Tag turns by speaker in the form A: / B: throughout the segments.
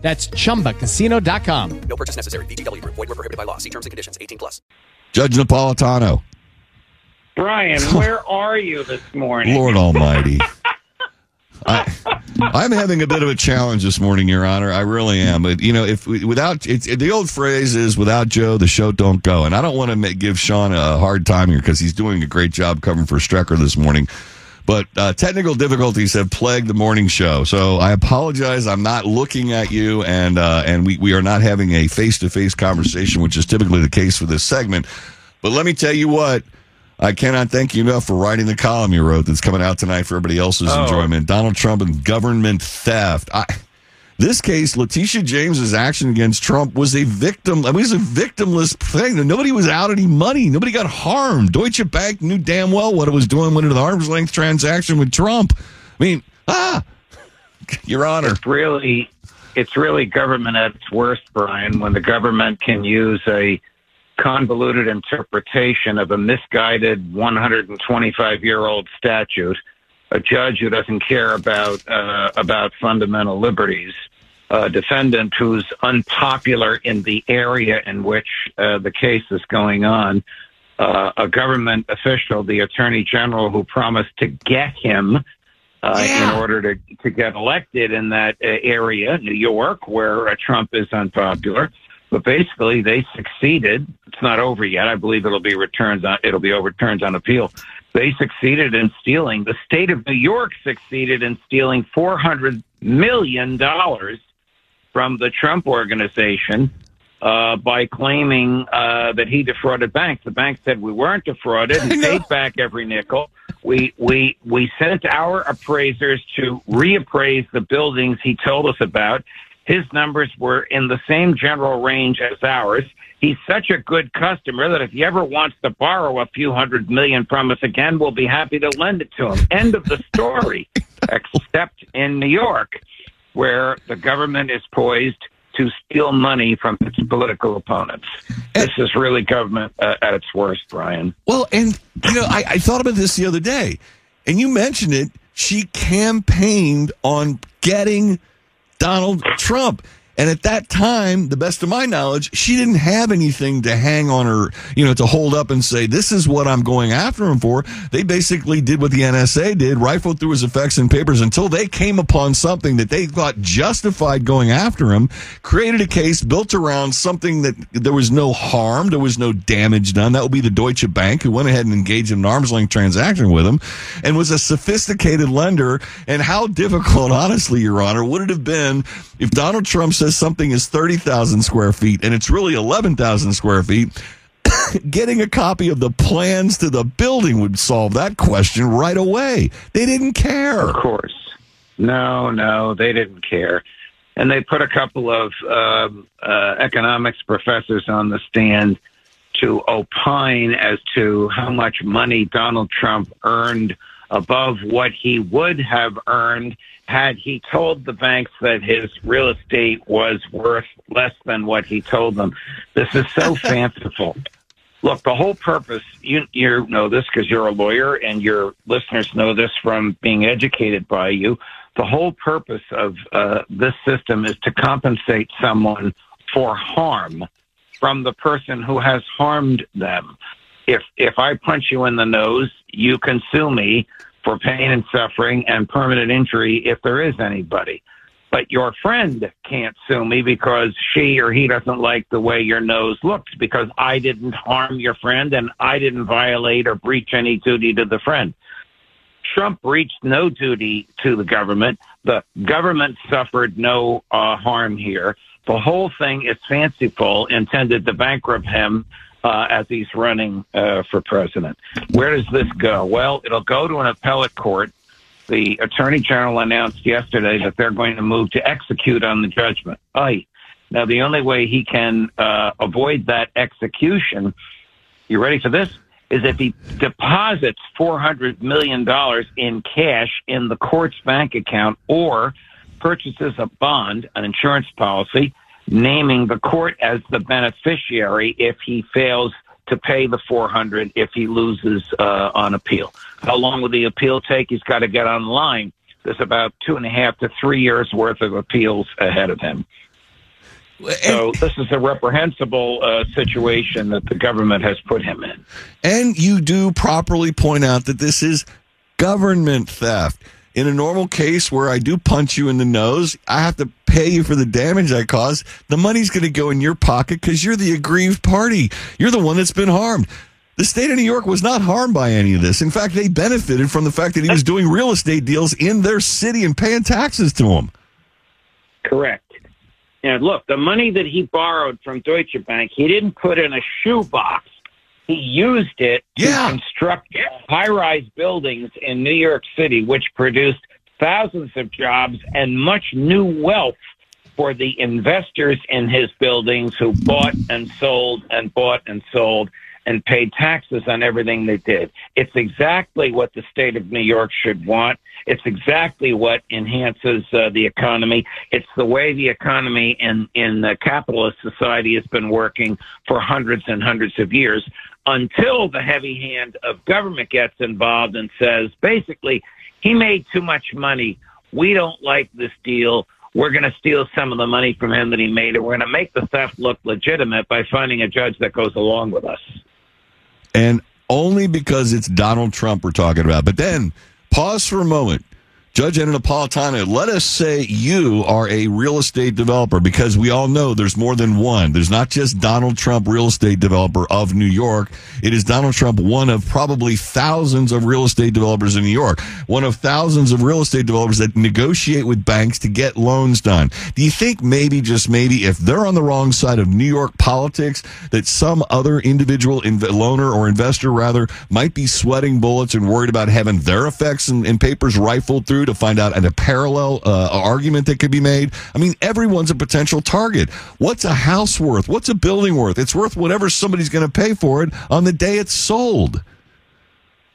A: That's chumbacasino.com.
B: No purchase necessary. VGW Group. Void were prohibited by law. See terms and conditions. 18 plus.
C: Judge Napolitano.
D: Brian, where are you this morning?
C: Lord Almighty. I, I'm having a bit of a challenge this morning, Your Honor. I really am. But you know, if we, without it's the old phrase is without Joe, the show don't go. And I don't want to give Sean a hard time here because he's doing a great job covering for Strecker this morning. But uh, technical difficulties have plagued the morning show, so I apologize. I'm not looking at you, and uh, and we, we are not having a face to face conversation, which is typically the case for this segment. But let me tell you what. I cannot thank you enough for writing the column you wrote that's coming out tonight for everybody else's
D: Oh.
C: enjoyment. Donald Trump and government theft. I, this case, Letitia James's action against Trump was a victim. I mean, it was a victimless thing. Nobody was out any money. Nobody got harmed. Deutsche Bank knew damn well what it was doing when it was arm's length transaction with Trump. I mean, ah, Your Honor.
D: It's really, it's really government at its worst, Brian. When the government can use a convoluted interpretation of a misguided 125 year old statute, a judge who doesn't care about uh, about fundamental liberties, a defendant who's unpopular in the area in which uh, the case is going on, uh, a government official, the attorney general, who promised to get him uh,
C: Yeah.
D: in order to to get elected in that uh, area, New York, where uh, Trump is unpopular. But basically, they succeeded. It's not over yet. I believe it'll be returned. On, it'll be overturned on appeal. They succeeded in stealing. The state of New York succeeded in stealing four hundred million dollars from the Trump organization uh, by claiming uh, that he defrauded banks. The bank said we weren't defrauded and paid back every nickel. We we we sent our appraisers to reappraise the buildings he told us about. His numbers were in the same general range as ours. He's such a good customer that if he ever wants to borrow a few hundred million from us again, we'll be happy to lend it to him. End of the story. Except in New York, where the government is poised to steal money from its political opponents. This is really government uh, at its worst, Brian.
C: Well, and you know, I, I thought about this the other day, and you mentioned it. She campaigned on getting Donald Trump. And at that time, the best of my knowledge, she didn't have anything to hang on her, you know, to hold up and say, this is what I'm going after him for. They basically did what the NSA did, rifled through his effects and papers until they came upon something that they thought justified going after him, created a case built around something that there was no harm, there was no damage done. That would be the Deutsche Bank, who went ahead and engaged in an arm's length transaction with him and was a sophisticated lender. And how difficult, honestly, Your Honor, would it have been if Donald Trump says something is 30,000 square feet and it's really 11,000 square feet? Getting a copy of the plans to the building would solve that question right away. They didn't care.
D: Of course. No, no, they didn't care. And they put a couple of um, uh, economics professors on the stand to opine as to how much money Donald Trump earned above what he would have earned had he told the banks that his real estate was worth less than what he told them. This is so fanciful. Look, the whole purpose, you, you know this because you're a lawyer and your listeners know this from being educated by you. The whole purpose of uh, this system is to compensate someone for harm from the person who has harmed them. If, if I punch you in the nose, you can sue me for pain and suffering and permanent injury if there is anybody but your friend can't sue me because she or he doesn't like the way your nose looks because I didn't harm your friend and I didn't violate or breach any duty to the friend. Trump breached no duty to the government. The government suffered no uh, harm here. The whole thing is fanciful, intended to bankrupt him uh, as he's running uh, for president. Where does this go? Well, it'll go to an appellate court the attorney general announced yesterday that they're going to move to execute on the judgment. Aye. Now, the only way he can uh, avoid that execution, you ready for this? Is if he deposits $400 million in cash in the court's bank account or purchases a bond, an insurance policy, naming the court as the beneficiary if he fails to pay the 400 if he loses uh, on appeal. How long will the appeal take? He's got to get online. There's about two and a half to three years worth of appeals ahead of him. So this is a reprehensible uh, situation that the government has put him in.
C: And you do properly point out that this is government theft. In a normal case where I do punch you in the nose, I have to pay you for the damage I caused. The money's going to go in your pocket because you're the aggrieved party. You're the one that's been harmed. The state of New York was not harmed by any of this. In fact, they benefited from the fact that he was doing real estate deals in their city and paying taxes to them.
D: Correct. And look, the money that he borrowed from Deutsche Bank, he didn't put in a shoebox. He used it
C: Yeah.
D: to construct high-rise buildings in New York City, which produced thousands of jobs and much new wealth for the investors in his buildings who bought and sold and bought and sold and paid taxes on everything they did. It's exactly what the state of New York should want. It's exactly what enhances uh, the economy. It's the way the economy in in the capitalist society has been working for hundreds and hundreds of years until the heavy hand of government gets involved and says basically he made too much money. We don't like this deal. We're going to steal some of the money from him that he made, and we're going to make the theft look legitimate by finding a judge that goes along with us.
C: And only because it's Donald Trump we're talking about. But then, pause for a moment. Judge Anna Napolitano, let us say you are a real estate developer because we all know there's more than one. There's not just Donald Trump, real estate developer of New York. It is Donald Trump, one of probably thousands of real estate developers in New York, one of thousands of real estate developers that negotiate with banks to get loans done. Do you think maybe, just maybe, if they're on the wrong side of New York politics, that some other individual inv- loaner or investor rather might be sweating bullets and worried about having their effects and, and papers rifled through to find out a parallel uh, argument that could be made? I mean, everyone's a potential target. What's a house worth? What's a building worth? It's worth whatever somebody's going to pay for it on the day it's sold.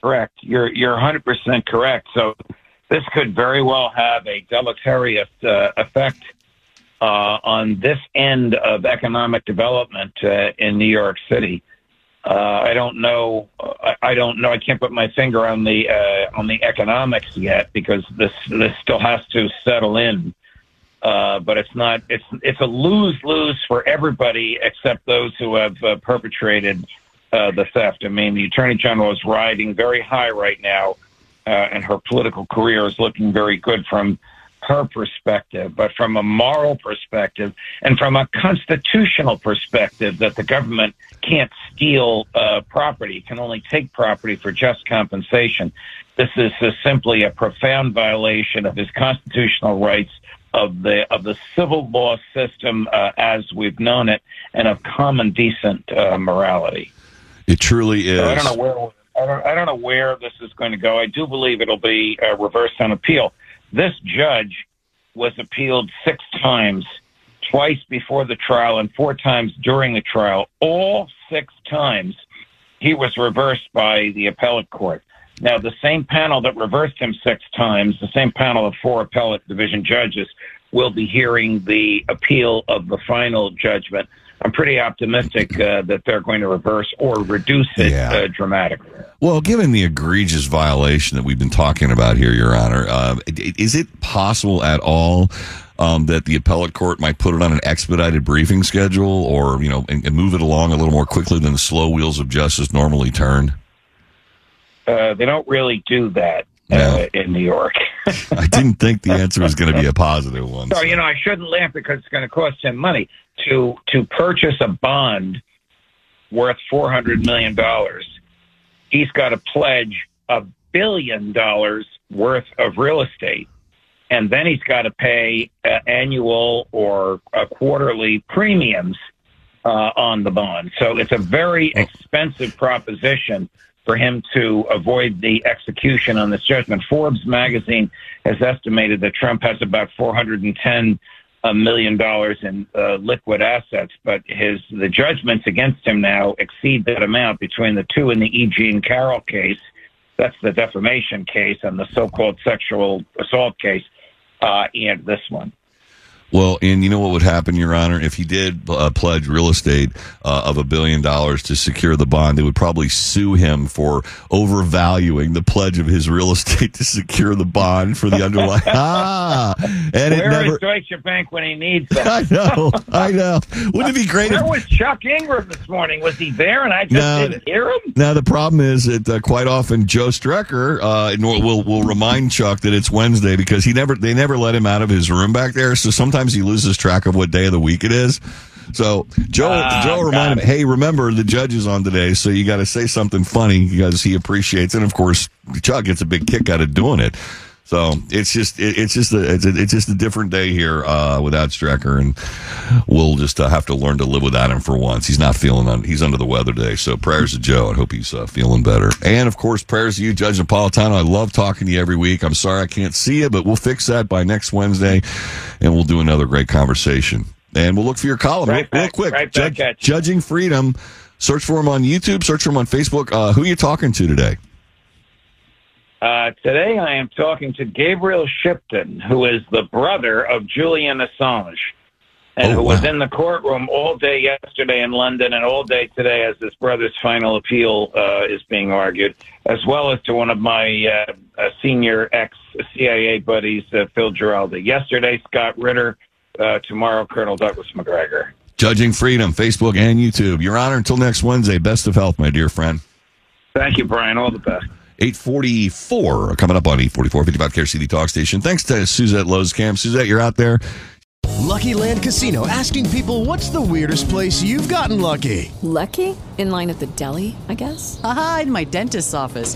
D: Correct. You're you're 100 percent correct. So this could very well have a deleterious uh, effect uh, on this end of economic development uh, in New York City. Uh, I don't know. I, I don't know. I can't put my finger on the uh, on the economics yet because this this still has to settle in. Uh, but it's not. It's it's a lose lose for everybody except those who have uh, perpetrated uh, the theft. I mean, the attorney general is riding very high right now, uh, and her political career is looking very good from her perspective. But from a moral perspective and from a constitutional perspective, that the government can't steal uh, property, can only take property for just compensation. This is uh, simply a profound violation of his constitutional rights of the of the civil law system uh, as we've known it, and of common decent uh, morality.
C: It truly is.
D: So I don't know where I don't, I don't know where this is going to go. I do believe it'll be uh, reversed on appeal. This judge was appealed six times, twice before the trial and four times during the trial. All six times, he was reversed by the appellate court. Now, the same panel that reversed him six times, the same panel of four appellate division judges, will be hearing the appeal of the final judgment. I'm pretty optimistic uh, that they're going to reverse or reduce it
C: Yeah.
D: uh, dramatically.
C: Well, given the egregious violation that we've been talking about here, Your Honor, uh, is it possible at all um, that the appellate court might put it on an expedited briefing schedule, or you know, and, and move it along a little more quickly than the slow wheels of justice normally turn?
D: Uh, they don't really do that uh, in New York.
C: I didn't think the answer was going to be a positive one.
D: So you know, I shouldn't laugh because it's going to cost him money to to purchase a bond worth four hundred million dollars. He's got to pledge a billion dollars worth of real estate, and then he's got to pay uh, annual or uh, quarterly premiums uh, on the bond. So it's a very expensive proposition for him to avoid the execution on this judgment. Forbes magazine has estimated that Trump has about 410 a million dollars in uh, liquid assets, but his the judgments against him now exceed that amount between the two in the E. Jean Carroll case. That's the defamation case and the so-called sexual assault case, uh, and this one.
C: Well, and you know what would happen, Your Honor, if he did uh, pledge real estate uh, of a billion dollars to secure the bond, they would probably sue him for overvaluing the pledge of his real estate to secure the bond for the underlying. ah, and
D: Where
C: it never.
D: is Deutsche Bank when he needs them?
C: I know, I know. Wouldn't it be great?
D: Where
C: If,
D: was Chuck Ingram this morning? Was he there and I just
C: No.
D: didn't hear him?
C: now the problem is that uh, quite often Joe Strecker uh, will will will remind Chuck that it's Wednesday because he never they never let him out of his room back there. So sometimes he loses track of what day of the week it is. So Joe
D: Ah,
C: Joe reminded him, hey, remember the judge is on today, so you got to say something funny because he appreciates, and of course Chuck gets a big kick out of doing it. So it's just it, it's just a it's, a it's just a different day here uh, without Strecker, and we'll just uh, have to learn to live without him for once. He's not feeling un- he's under the weather today. So prayers to Joe. I hope he's uh, feeling better. And of course, prayers to you, Judge Napolitano. I love talking to you every week. I'm sorry I can't see you, but we'll fix that by next Wednesday, and we'll do another great conversation. And we'll look for your column
D: Right
C: real, real quick.
D: right
C: Judge-
D: back.
C: Judging Freedom. Search for him on YouTube. Search for him on Facebook. Uh, who are you talking to today?
D: Uh, today I am talking to Gabriel Shipton, who is the brother of Julian Assange, and
C: Oh,
D: who was
C: wow.
D: in the courtroom all day yesterday in London and all day today as his brother's final appeal uh, is being argued, as well as to one of my uh, uh, senior ex CIA buddies, uh, Phil Giraldi. Yesterday, Scott Ritter. Uh, tomorrow, Colonel Douglas Macgregor.
C: Judging Freedom, Facebook and YouTube. Your Honor, until next Wednesday, best of health, my dear friend.
D: Thank you, Brian. All the best.
C: 844 coming up on 844 55 KRC the Talk Station. Thanks to Suzette Losecamp. Suzette, you're out there.
E: Lucky Land Casino asking people what's the weirdest place you've gotten lucky?
F: Lucky? In line at the deli, I guess?
G: Aha, in my dentist's office.